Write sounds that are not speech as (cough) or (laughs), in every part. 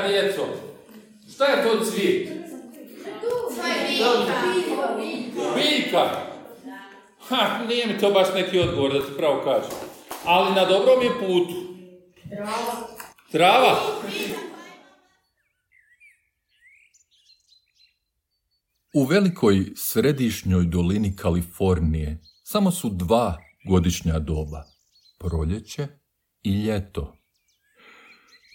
draga djeco? Šta je to cvijet? Biljka. Ha, nije mi to baš neki odgovor, da ti pravo kažem. Ali na dobrom je putu. Trava. Trava? U velikoj središnjoj dolini Kalifornije samo su dva godišnja doba, proljeće i ljeto.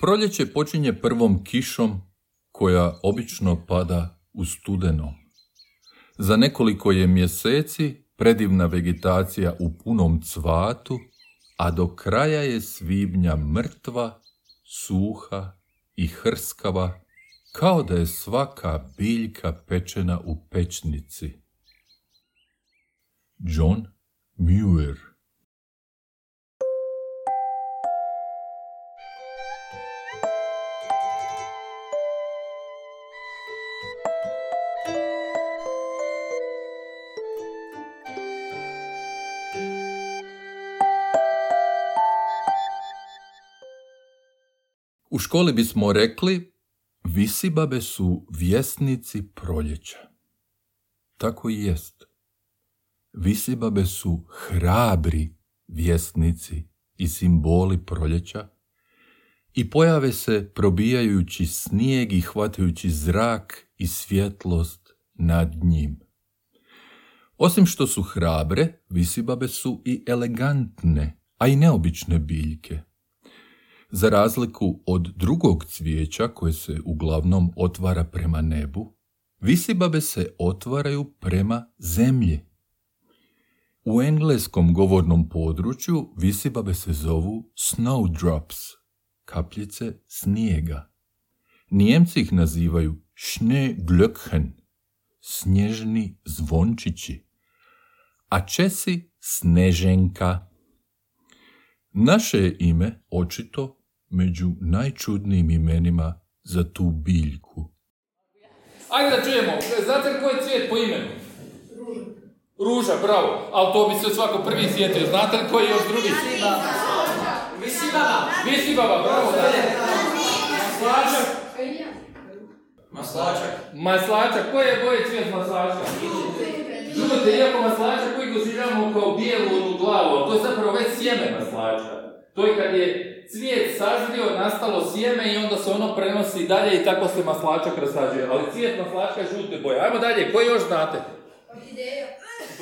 Proljeće počinje prvom kišom koja obično pada u studenom. Za nekoliko je mjeseci predivna vegetacija u punom cvatu, a do kraja je svibnja mrtva, suha i hrskava, kao da je svaka biljka pečena u pečnici. John Muir U školi bismo rekli, visibabe su vjesnici proljeća. Tako i jest. Visibabe su hrabri vjesnici i simboli proljeća i pojave se probijajući snijeg i hvatajući zrak i svjetlost nad njim. Osim što su hrabre, visibabe su i elegantne, a i neobične biljke. Za razliku od drugog cvijeća koje se uglavnom otvara prema nebu, visibabe se otvaraju prema zemlji. U engleskom govornom području visibabe se zovu snowdrops, kapljice snijega. Nijemci ih nazivaju Schneeglöckchen, snježni zvončići, a Česi sneženka. Naše je ime očito među najčudnijim imenima za tu biljku. Ajde da čujemo, znate koji je cvijet po imenu? Ruža. Ruža, bravo. Ali to bi se svako prvi sjetio. Znate li koji je još drugi? Visibaba. Visibaba, bravo. Da. Maslačak. Maslačak. Maslačak. Koje je boje cvijet maslačka? Žute, iako maslačak koji doživljamo kao bijelu onu glavu, to je zapravo već sjeme maslačka. To je kad je cvijet sažrio, nastalo sjeme i onda se ono prenosi dalje i tako se maslačak rasađuje. Ali cvijet maslačka je žute boje. Ajmo dalje, koji još znate? Orhideja.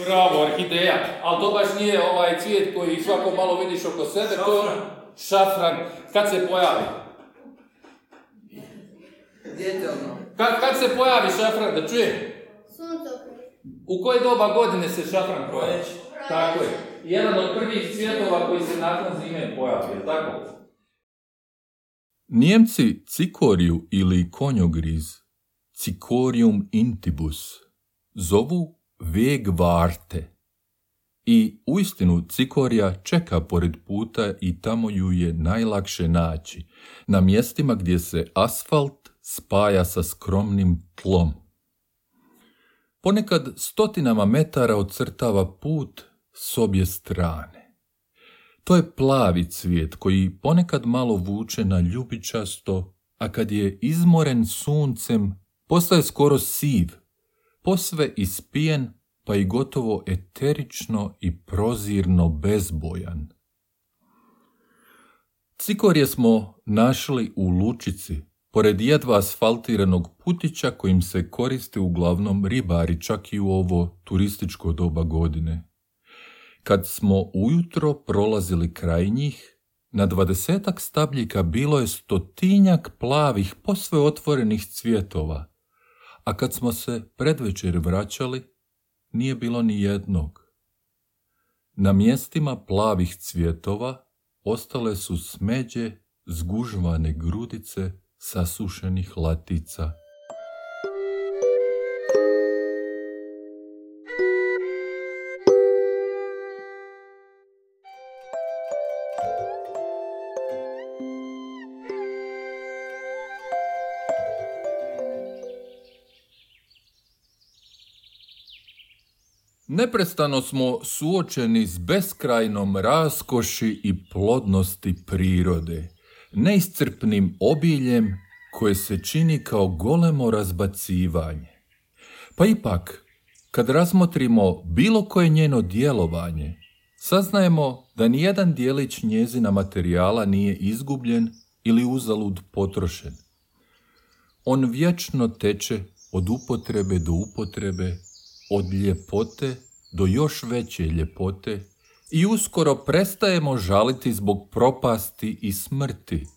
Bravo, orhideja. Ali to baš nije ovaj cvijet koji svako malo vidiš oko sebe. To je šafran. Kad se pojavi? Djetelno. Kad, kad se pojavi šafran, da čujem? Suncokret. U koje doba godine se šafran pojavi? Tako je. Jedan od prvih cvjetova koji se nakon zime pojavi, je tako? Nijemci cikoriju ili konjogriz, Cicorium intibus, zovu vegvarte. I uistinu cikorija čeka pored puta i tamo ju je najlakše naći, na mjestima gdje se asfalt spaja sa skromnim tlom. Ponekad stotinama metara ocrtava put s obje strane. To je plavi cvijet koji ponekad malo vuče na ljubičasto, a kad je izmoren suncem, postaje skoro siv, posve ispijen pa i gotovo eterično i prozirno bezbojan. Cikorje smo našli u Lučici, pored jedva asfaltiranog putića kojim se koriste uglavnom ribari čak i u ovo turističko doba godine. Kad smo ujutro prolazili kraj njih, na dvadesetak stabljika bilo je stotinjak plavih, posve otvorenih cvjetova, a kad smo se predvečer vraćali, nije bilo ni jednog. Na mjestima plavih cvjetova ostale su smeđe, zgužvane grudice sasušenih latica. Neprestano smo suočeni s beskrajnom raskoši i plodnosti prirode, neiscrpnim obiljem koje se čini kao golemo razbacivanje. Pa ipak, kad razmotrimo bilo koje njeno djelovanje, saznajemo da nijedan dijelić njezina materijala nije izgubljen ili uzalud potrošen. On vječno teče od upotrebe do upotrebe, od ljepote do još veće ljepote i uskoro prestajemo žaliti zbog propasti i smrti,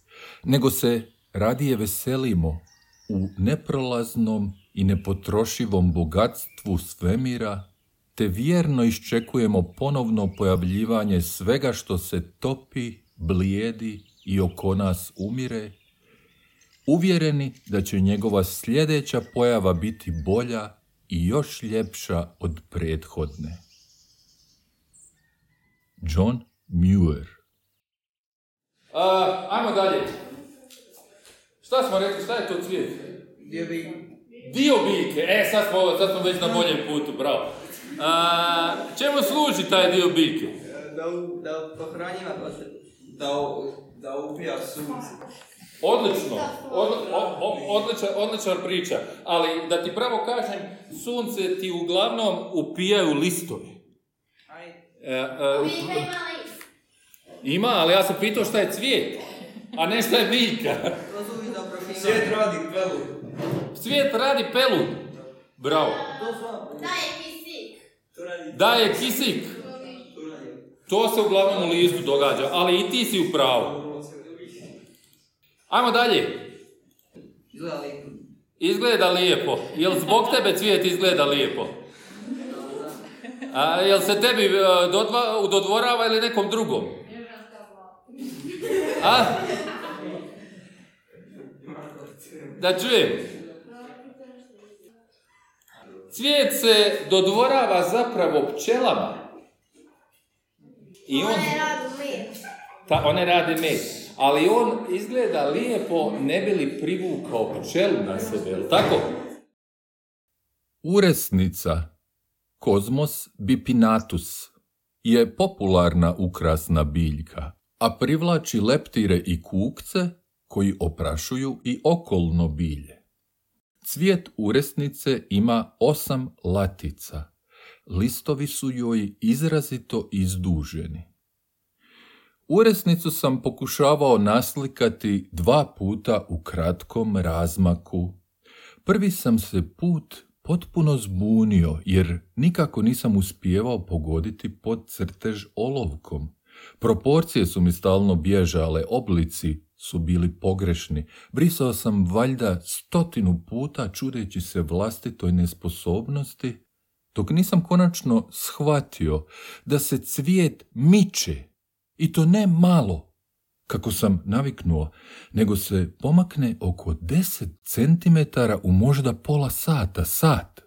nego se radije veselimo u neprolaznom i nepotrošivom bogatstvu svemira, te vjerno iščekujemo ponovno pojavljivanje svega što se topi, blijedi i oko nas umire, uvjereni da će njegova sljedeća pojava biti bolja i još ljepša od prethodne. John Muir A, ajmo dalje. Šta smo rekli, šta je to cvijet? Gdje bi... Dio biljke, e sad smo, sad smo već na boljem putu, bravo. A, čemu služi taj dio biljke? Da, da pohranjiva. Da, da upija sunce. Odlično, od, o- o- odličan, odlična priča, ali da ti pravo kažem, sunce ti uglavnom upijaju listovi. Aj, E, e, ima list. ima, ali ja sam pitao šta je cvijet, a ne šta je biljka. Svijet radi pelu. Cvijet radi pelud. Bravo. Sva. Daje kisik. Radi. Daje kisik. To se uglavnom u listu događa, ali i ti si u pravu. Ajmo dalje. Izgleda lijepo. Izgleda lijepo. Jel zbog tebe cvijet izgleda lijepo? A, jel se tebi e, dodva, dodvorava ili nekom drugom? A? Da čujem. Cvijet se dodvorava zapravo pčelama. I on... One radu mir. Ta, one rade med. Ali on izgleda lijepo, ne bi li privukao pčelu na sebe, jel tako? Uresnica Kozmos bipinatus je popularna ukrasna biljka, a privlači leptire i kukce koji oprašuju i okolno bilje. Cvijet uresnice ima osam latica. Listovi su joj izrazito izduženi. Uresnicu sam pokušavao naslikati dva puta u kratkom razmaku. Prvi sam se put potpuno zbunio jer nikako nisam uspijevao pogoditi pod crtež olovkom. Proporcije su mi stalno bježale, oblici su bili pogrešni. Brisao sam valjda stotinu puta čudeći se vlastitoj nesposobnosti, dok nisam konačno shvatio da se cvijet miče i to ne malo, kako sam naviknuo, nego se pomakne oko 10 cm u možda pola sata, sat.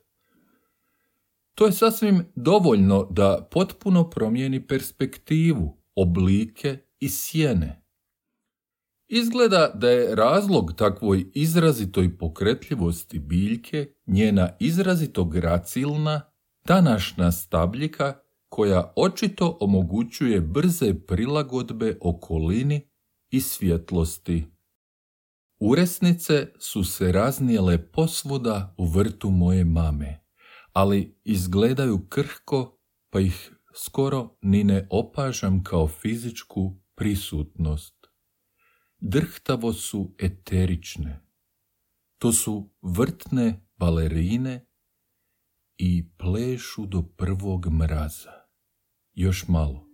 To je sasvim dovoljno da potpuno promijeni perspektivu, oblike i sjene. Izgleda da je razlog takvoj izrazitoj pokretljivosti biljke njena izrazito gracilna, današnja stabljika koja očito omogućuje brze prilagodbe okolini i svjetlosti. Uresnice su se raznijele posvuda u vrtu moje mame, ali izgledaju krhko pa ih skoro ni ne opažam kao fizičku prisutnost. Drhtavo su eterične. To su vrtne balerine i plešu do prvog mraza. Još malo.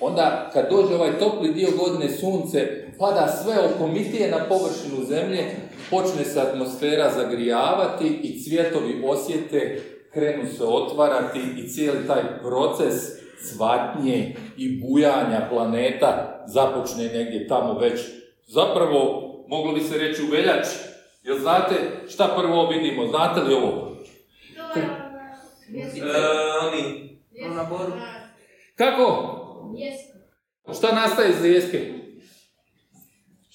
Onda kad dođe ovaj topli dio godine sunce, pada sve okomitije na površinu zemlje, počne se atmosfera zagrijavati i cvjetovi osjete krenu se otvarati i cijeli taj proces cvatnje i bujanja planeta započne negdje tamo već. Zapravo, moglo bi se reći u veljači. Jel znate šta prvo vidimo? Znate li ovo? E, oni. Jesko. Na boru. Kako? Šta nastaje iz lijeske?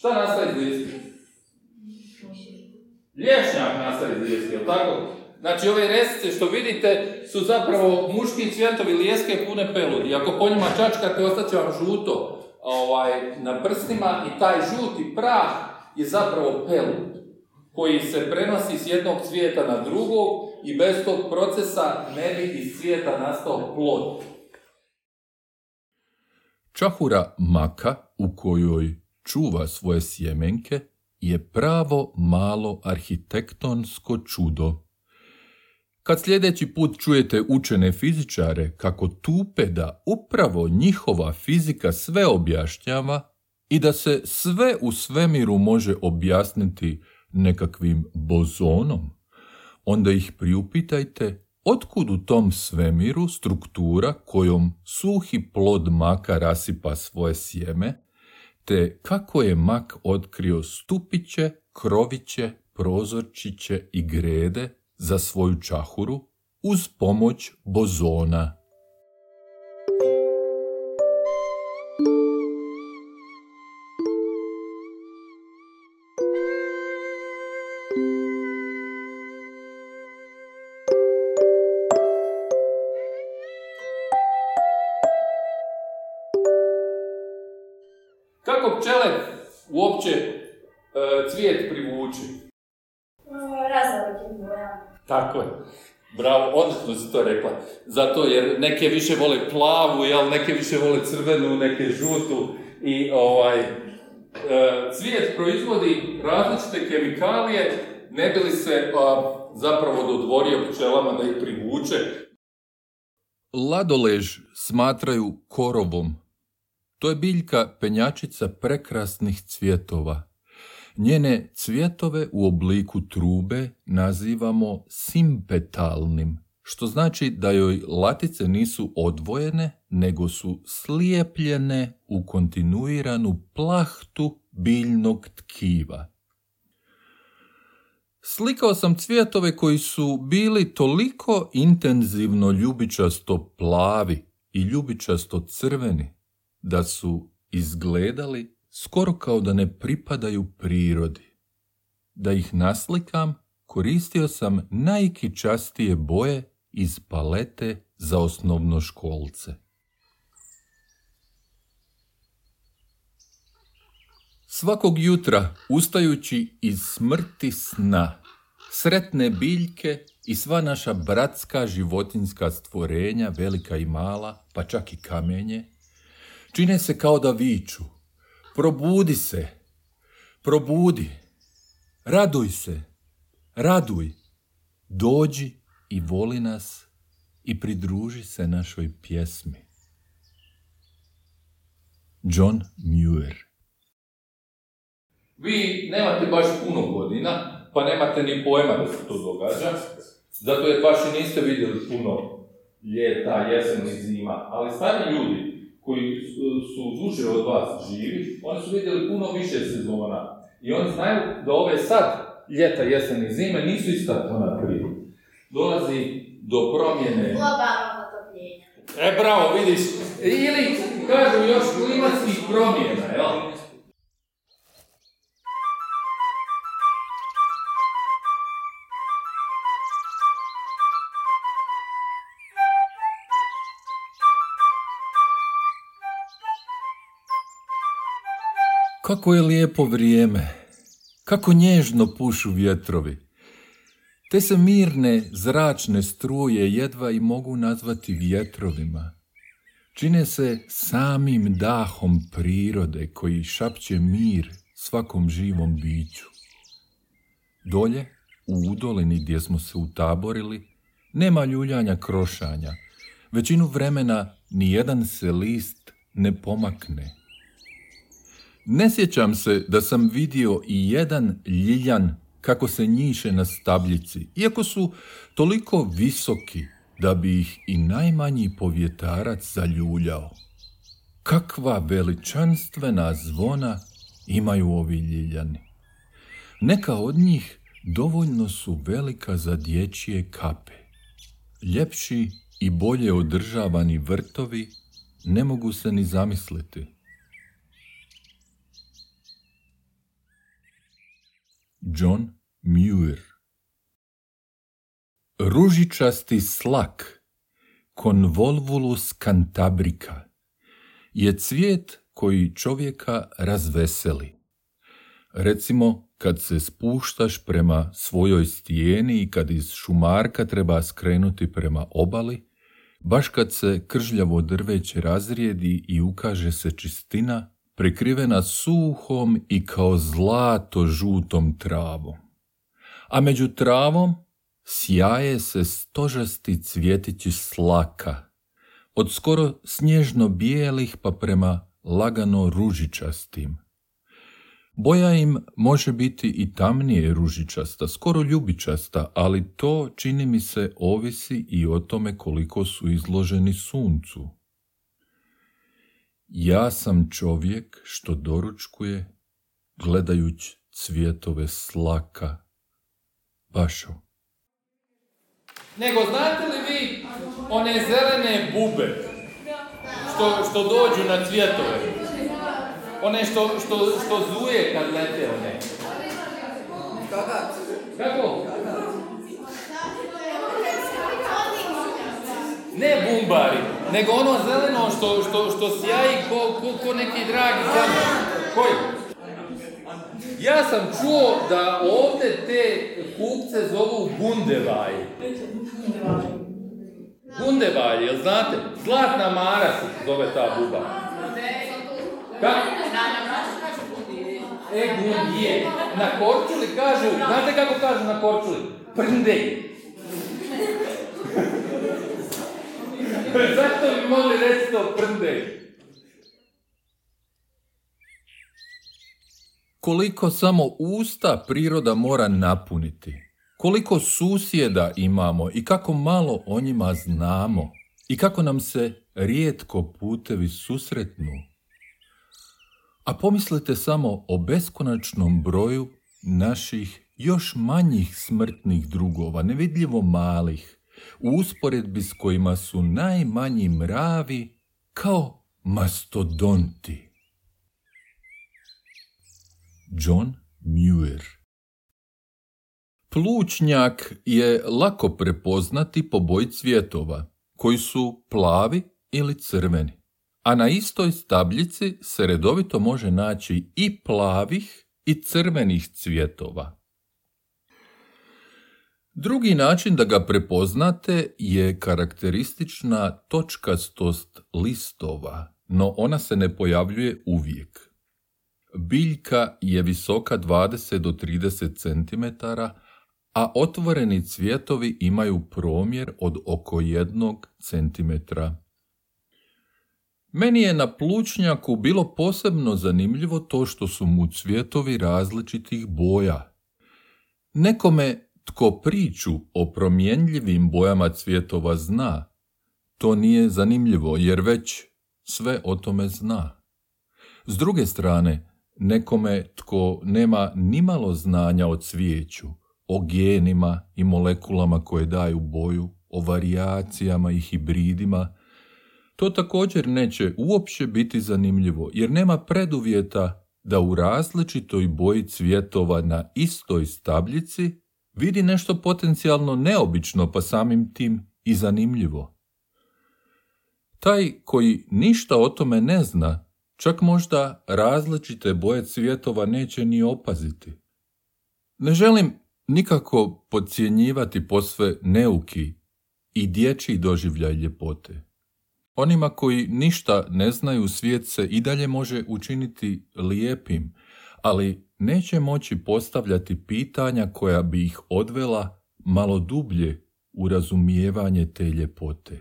Šta nastaje iz lijeske? Lješnjak nastaje iz lijeske, jel tako? Znači ove resice što vidite su zapravo muški cvjetovi lijeske pune peludi. Ako po njima čačkate, ostaće vam žuto ovaj, na prstima i taj žuti prah je zapravo pelud koji se prenosi s jednog cvijeta na drugog i bez tog procesa ne bi iz cvijeta nastao plod. Čahura maka u kojoj čuva svoje sjemenke je pravo malo arhitektonsko čudo. Kad sljedeći put čujete učene fizičare kako tupe da upravo njihova fizika sve objašnjava i da se sve u svemiru može objasniti nekakvim bozonom, onda ih priupitajte otkud u tom svemiru struktura kojom suhi plod maka rasipa svoje sjeme, te kako je mak otkrio stupiće, kroviće, prozorčiće i grede za svoju čahuru uz pomoć bozona. Cvijet privuče? Različitim bojama. Tako je. Bravo, odlično si to rekla. Zato jer neke više vole plavu, jel, neke više vole crvenu, neke žutu i ovaj, e, cvijet proizvodi različite kemikalije, ne bi li se a, zapravo dodvorio pčelama da ih privuče. Ladolež smatraju korovom. To je biljka penjačica prekrasnih cvjetova. Njene cvjetove u obliku trube nazivamo simpetalnim, što znači da joj latice nisu odvojene, nego su slijepljene u kontinuiranu plahtu biljnog tkiva. Slikao sam cvjetove koji su bili toliko intenzivno ljubičasto plavi i ljubičasto crveni, da su izgledali skoro kao da ne pripadaju prirodi. Da ih naslikam, koristio sam najkičastije boje iz palete za osnovnoškolce. Svakog jutra, ustajući iz smrti sna, sretne biljke i sva naša bratska životinska stvorenja, velika i mala, pa čak i kamenje, čine se kao da viču. Probudi se, probudi, raduj se, raduj, dođi i voli nas i pridruži se našoj pjesmi. John Muir. Vi nemate baš puno godina, pa nemate ni pojma da se to događa, zato jer baš i niste vidjeli puno ljeta, jesen i zima, ali stari ljudi koji su, duže od vas živi, oni su vidjeli puno više sezona i oni znaju da ove sad ljeta, jesen i zime nisu ista ona prije. Dolazi do promjene Globalno. E, bravo, vidiš. Ili, kažu još klimatskih promjena, jel? Kako je lijepo vrijeme, kako nježno pušu vjetrovi. Te se mirne zračne struje jedva i mogu nazvati vjetrovima. Čine se samim dahom prirode koji šapće mir svakom živom biću. Dolje, u udolini gdje smo se utaborili, nema ljuljanja krošanja. Većinu vremena nijedan se list ne pomakne. Ne sjećam se da sam vidio i jedan ljiljan kako se njiše na stabljici, iako su toliko visoki da bi ih i najmanji povjetarac zaljuljao. Kakva veličanstvena zvona imaju ovi ljiljani. Neka od njih dovoljno su velika za dječje kape. Ljepši i bolje održavani vrtovi ne mogu se ni zamisliti. John Muir Ružičasti slak Convolvulus cantabrica je cvijet koji čovjeka razveseli. Recimo, kad se spuštaš prema svojoj stijeni i kad iz šumarka treba skrenuti prema obali, baš kad se kržljavo drveće razrijedi i ukaže se čistina, prekrivena suhom i kao zlato žutom travom. A među travom sjaje se stožasti cvjetići slaka, od skoro snježno bijelih pa prema lagano ružičastim. Boja im može biti i tamnije ružičasta, skoro ljubičasta, ali to čini mi se ovisi i o tome koliko su izloženi suncu. Ja sam čovjek što doručkuje gledajući cvjetove slaka. Bašo. Nego znate li vi one zelene bube što, što dođu na cvjetove? One što, što, što zuje kad lete one. Kako? Ne bumbari, nego ono zeleno što, što, što sjaji ko, ko, ko neki dragi kamen. Koji? Ja sam čuo da ovdje te kupce zovu gundevaj. Gundevaj, jel znate? Zlatna Mara se zove ta buba. Kako? E, gundije. Na Korčuli kažu, znate kako kažu na Korčuli? Prndej. (laughs) Zašto bi mogli reći to prndej? Koliko samo usta priroda mora napuniti. Koliko susjeda imamo i kako malo o njima znamo. I kako nam se rijetko putevi susretnu. A pomislite samo o beskonačnom broju naših još manjih smrtnih drugova, nevidljivo malih, u usporedbi s kojima su najmanji mravi kao mastodonti. John Muir Plućnjak je lako prepoznati po boji cvjetova, koji su plavi ili crveni, a na istoj stabljici se redovito može naći i plavih i crvenih cvjetova. Drugi način da ga prepoznate je karakteristična točkastost listova, no ona se ne pojavljuje uvijek. Biljka je visoka 20 do 30 cm, a otvoreni cvjetovi imaju promjer od oko jednog centimetra. Meni je na plućnjaku bilo posebno zanimljivo to što su mu cvjetovi različitih boja. Nekome tko priču o promjenljivim bojama cvjetova zna, to nije zanimljivo jer već sve o tome zna. S druge strane, nekome tko nema nimalo znanja o cvijeću, o genima i molekulama koje daju boju, o varijacijama i hibridima, to također neće uopće biti zanimljivo jer nema preduvjeta da u različitoj boji cvjetova na istoj stabljici vidi nešto potencijalno neobično pa samim tim i zanimljivo. Taj koji ništa o tome ne zna, čak možda različite boje cvjetova neće ni opaziti. Ne želim nikako podcjenjivati posve neuki i dječji doživljaj ljepote. Onima koji ništa ne znaju svijet se i dalje može učiniti lijepim, ali neće moći postavljati pitanja koja bi ih odvela malo dublje u razumijevanje te ljepote.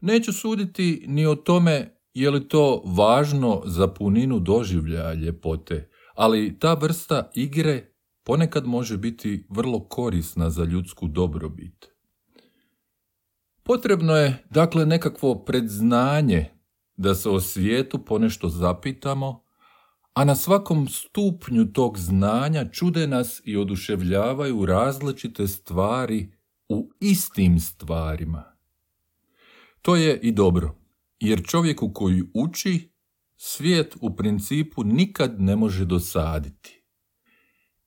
Neću suditi ni o tome je li to važno za puninu doživljaja ljepote, ali ta vrsta igre ponekad može biti vrlo korisna za ljudsku dobrobit. Potrebno je, dakle, nekakvo predznanje da se o svijetu ponešto zapitamo, a na svakom stupnju tog znanja čude nas i oduševljavaju različite stvari u istim stvarima. To je i dobro, jer čovjeku koji uči, svijet u principu nikad ne može dosaditi.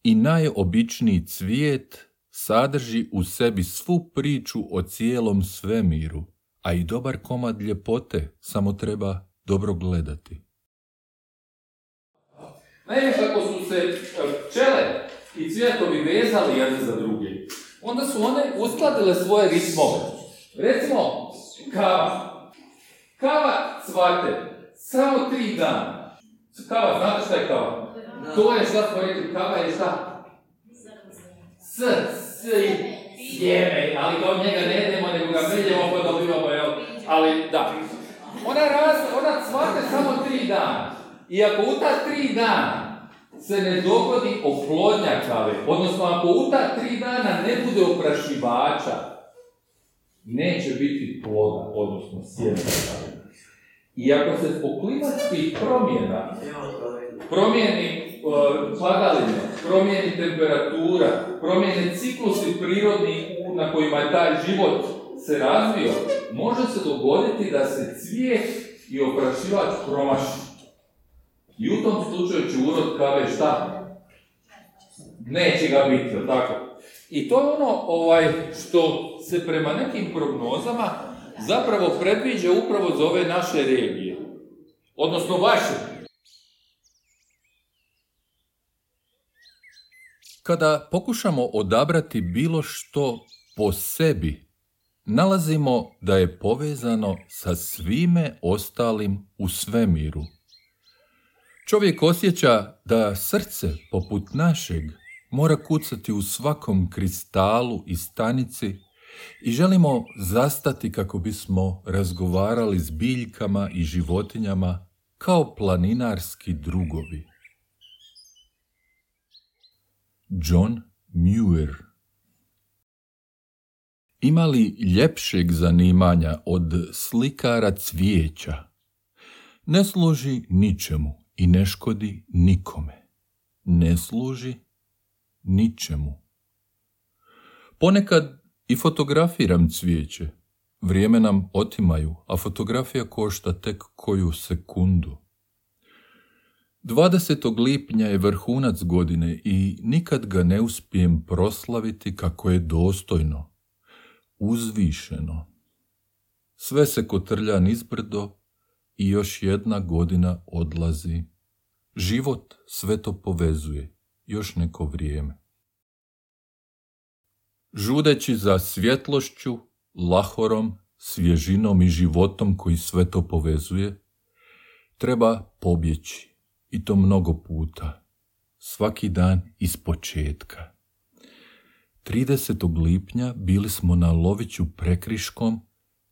i najobičniji cvijet sadrži u sebi svu priču o cijelom svemiru, a i dobar komad ljepote samo treba dobro gledati. Naime, kako su se e, pčele i cvjetovi vezali jedne za druge, onda su one uskladile svoje ritmove. Recimo, kava. Kava cvate samo tri dana. Kava, znate šta je kava? To je šta smo rekli, kava je šta? S, s sjeme, ali kao njega ne jedemo, nego ga meljemo pa dobivamo, jel? Ali, da. Ona, raz, ona cvate samo tri dana. I ako u ta tri dana se ne dogodi oplodnja kave, odnosno ako u ta tri dana ne bude oprašivača, neće biti ploda, odnosno sjemena kave. I ako se zbog klimatskih promjena promijeni uh, padaline, promijeni temperatura, promijeni ciklusi prirodni na kojima je taj život se razvio, može se dogoditi da se cvijet i oprašivač promaši. I u tom slučaju će urod kave šta? Neće ga biti, jel tako? I to je ono ovaj, što se prema nekim prognozama zapravo predviđa upravo za ove naše regije. Odnosno vaše. Kada pokušamo odabrati bilo što po sebi, nalazimo da je povezano sa svime ostalim u svemiru. Čovjek osjeća da srce, poput našeg, mora kucati u svakom kristalu i stanici i želimo zastati kako bismo razgovarali s biljkama i životinjama kao planinarski drugovi. John Muir Ima li ljepšeg zanimanja od slikara cvijeća? Ne služi ničemu i ne škodi nikome. Ne služi ničemu. Ponekad i fotografiram cvijeće. Vrijeme nam otimaju, a fotografija košta tek koju sekundu. 20. lipnja je vrhunac godine i nikad ga ne uspijem proslaviti kako je dostojno, uzvišeno. Sve se kotrlja nizbrdo i još jedna godina odlazi. Život sve to povezuje, još neko vrijeme. Žudeći za svjetlošću, lahorom, svježinom i životom koji sve to povezuje, treba pobjeći i to mnogo puta, svaki dan iz početka. 30. lipnja bili smo na Loviću prekriškom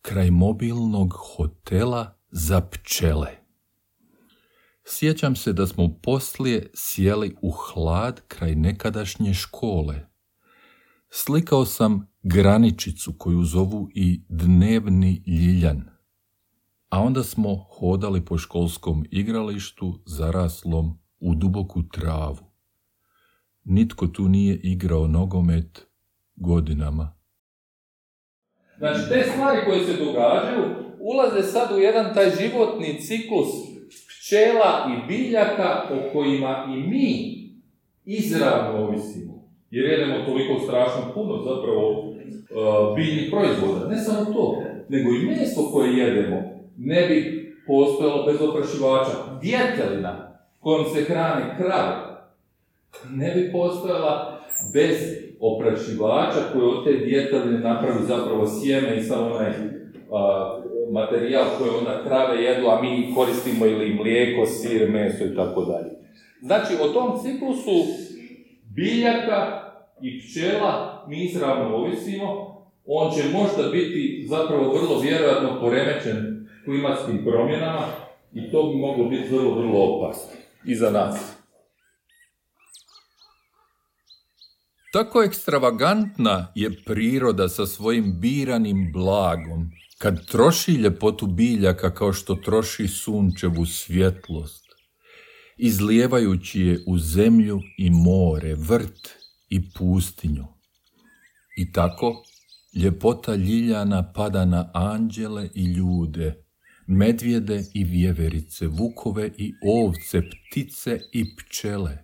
kraj mobilnog hotela za pčele. Sjećam se da smo poslije sjeli u hlad kraj nekadašnje škole. Slikao sam graničicu koju zovu i dnevni ljiljan – a onda smo hodali po školskom igralištu zaraslom u duboku travu. Nitko tu nije igrao nogomet godinama. Znači, te stvari koje se događaju ulaze sad u jedan taj životni ciklus pčela i biljaka o kojima i mi izravno ovisimo. Jer jedemo toliko strašno puno zapravo uh, biljnih proizvoda. Ne samo to, nego i meso koje jedemo ne bi postojalo bez oprašivača. Djetelina kojom se hrane krave ne bi postojala bez oprašivača koji od te djeteline napravi zapravo sjeme i samo onaj materijal koji onda krave jedu, a mi koristimo ili mlijeko, sir, meso i tako dalje. Znači, o tom ciklusu biljaka i pčela mi izravno ovisimo, on će možda biti zapravo vrlo vjerojatno poremećen klimatskim promjenama i to bi moglo biti vrlo, vrlo opasno i za nas. Tako ekstravagantna je priroda sa svojim biranim blagom, kad troši ljepotu biljaka kao što troši sunčevu svjetlost, izlijevajući je u zemlju i more, vrt i pustinju. I tako ljepota ljiljana pada na anđele i ljude, medvjede i vjeverice, vukove i ovce, ptice i pčele.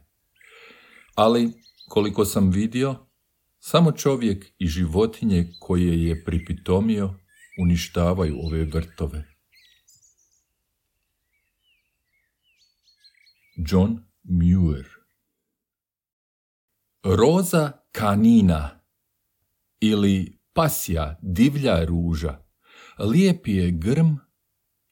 Ali koliko sam vidio, samo čovjek i životinje koje je pripitomio uništavaju ove vrtove. John Muir Roza kanina ili pasja divlja ruža lijepi je grm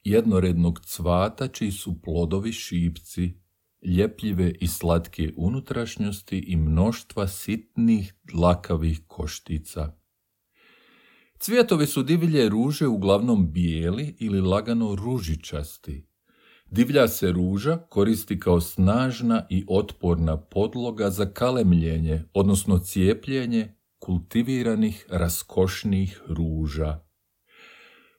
jednorednog cvata čiji su plodovi šipci, ljepljive i slatke unutrašnjosti i mnoštva sitnih dlakavih koštica. Cvjetovi su divlje ruže uglavnom bijeli ili lagano ružičasti. Divlja se ruža koristi kao snažna i otporna podloga za kalemljenje, odnosno cijepljenje kultiviranih raskošnih ruža.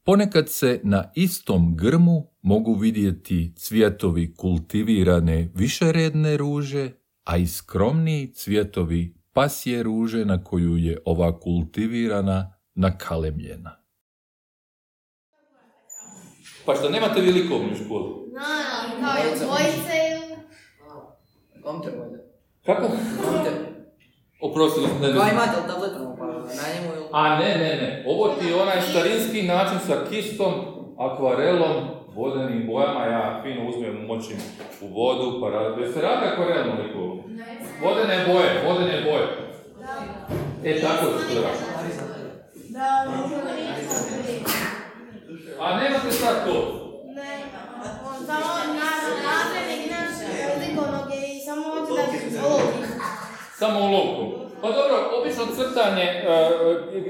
Ponekad se na istom grmu mogu vidjeti cvjetovi kultivirane višeredne ruže, a i skromniji cvjetovi pasje ruže na koju je ova kultivirana nakalemljena. Pa što nemate vi likovnu školu? No, kao i dvojice ili... Kompter bolje. Kako? Kompter. Oprosti, ne, ne. Kao imate li tabletom pa na njemu ili... A ne, ne, ne. Ovo ti je onaj starinski način sa kistom, akvarelom, vodenim bojama. Ja fino uzmem, močim u vodu, pa radi. Jel se radi akvarelno likovno? Vodene boje, vodene boje. E, tako se to radi. Da, možda nisam A nemate sad to? Ne, on samo nasljednik naš likovnog je i samo hoće da olovki. Samo olovkom. Pa dobro, obično crtanje e,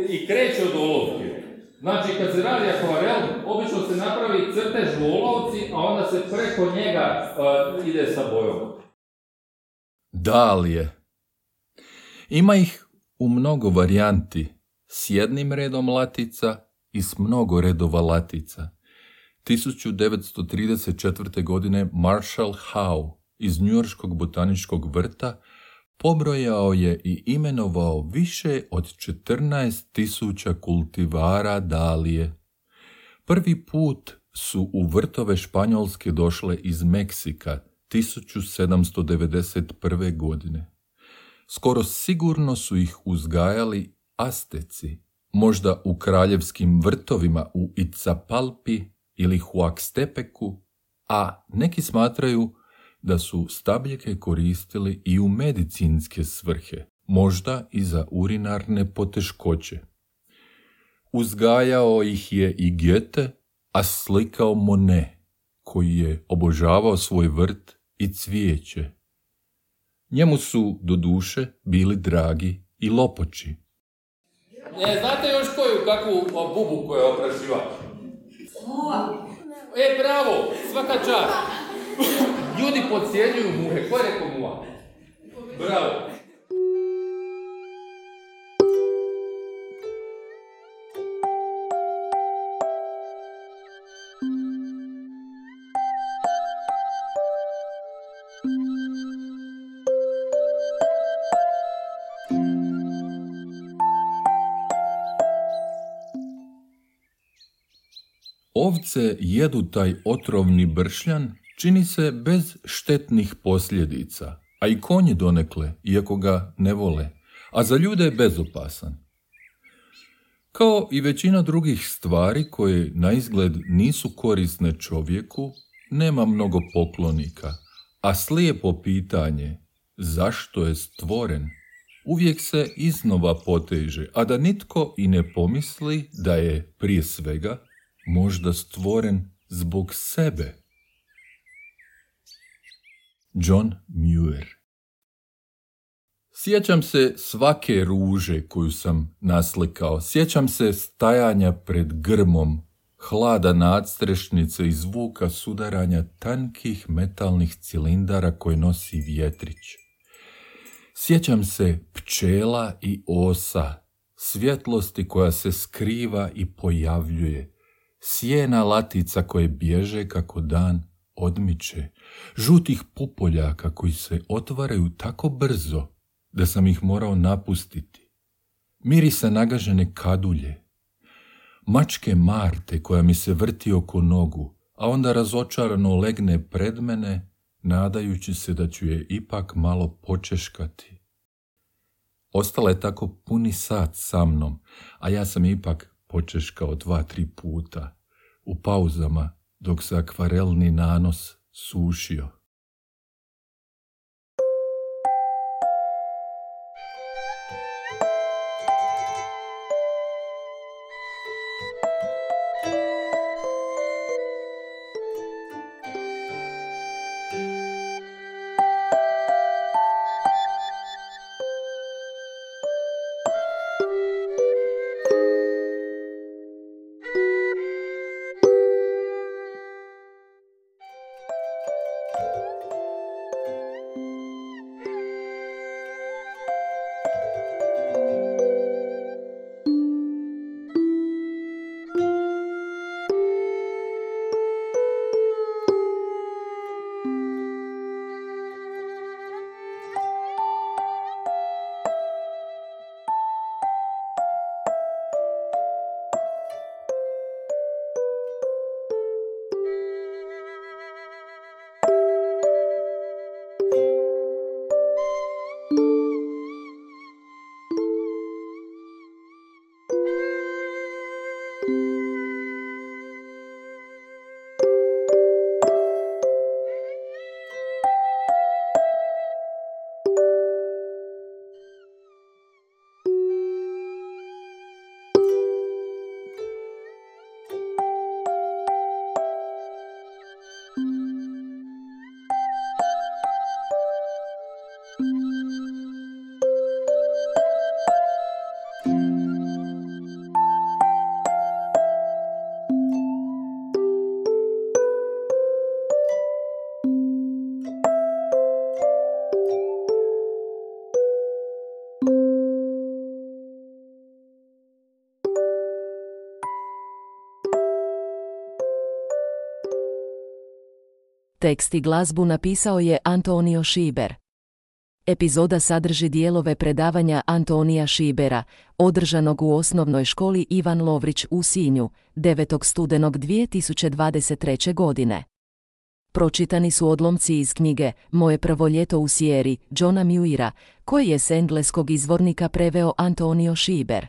i kreće od olovke. Znači, kad se radi akvarel, obično se napravi crtež u olovci, a onda se preko njega e, ide sa bojom. Dalje. Ima ih u mnogo varijanti, s jednim redom latica i s mnogo redova latica. 1934. godine Marshall Howe iz Njujorskog botaničkog vrta pobrojao je i imenovao više od 14.000 kultivara dalije. Prvi put su u vrtove Španjolske došle iz Meksika 1791. godine. Skoro sigurno su ih uzgajali Asteci, možda u kraljevskim vrtovima u Itzapalpi ili Huakstepeku, a neki smatraju da su stabljike koristili i u medicinske svrhe, možda i za urinarne poteškoće. Uzgajao ih je i Goethe, a slikao Monet, koji je obožavao svoj vrt i cvijeće. Njemu su, do duše, bili dragi i lopoči. E, znate još koju, kakvu bubu koja je oprašivač? E, bravo, svaka čast. (laughs) Ljudi podcjenjuju muhe. Ko je rekao muha? Bravo. Ovce jedu taj otrovni bršljan, čini se bez štetnih posljedica, a i konji donekle, iako ga ne vole, a za ljude je bezopasan. Kao i većina drugih stvari koje na izgled nisu korisne čovjeku, nema mnogo poklonika, a slijepo pitanje zašto je stvoren uvijek se iznova poteže, a da nitko i ne pomisli da je prije svega možda stvoren zbog sebe. John Muir Sjećam se svake ruže koju sam naslikao. Sjećam se stajanja pred grmom, hlada nadstrešnice i zvuka sudaranja tankih metalnih cilindara koje nosi vjetrić. Sjećam se pčela i osa, svjetlosti koja se skriva i pojavljuje, sjena latica koje bježe kako dan odmiče, žutih pupoljaka koji se otvaraju tako brzo da sam ih morao napustiti, mirisa nagažene kadulje, mačke Marte koja mi se vrti oko nogu, a onda razočarano legne pred mene, nadajući se da ću je ipak malo počeškati. Ostala je tako puni sat sa mnom, a ja sam ipak počeškao dva, tri puta, u pauzama, dok se akvarelni nanos sušio. Tekst i glazbu napisao je Antonio Šiber. Epizoda sadrži dijelove predavanja Antonija Šibera, održanog u osnovnoj školi Ivan Lovrić u Sinju, 9. studenog 2023. godine. Pročitani su odlomci iz knjige Moje prvo ljeto u Sijeri, Johna Muira, koji je s engleskog izvornika preveo Antonio Šiber.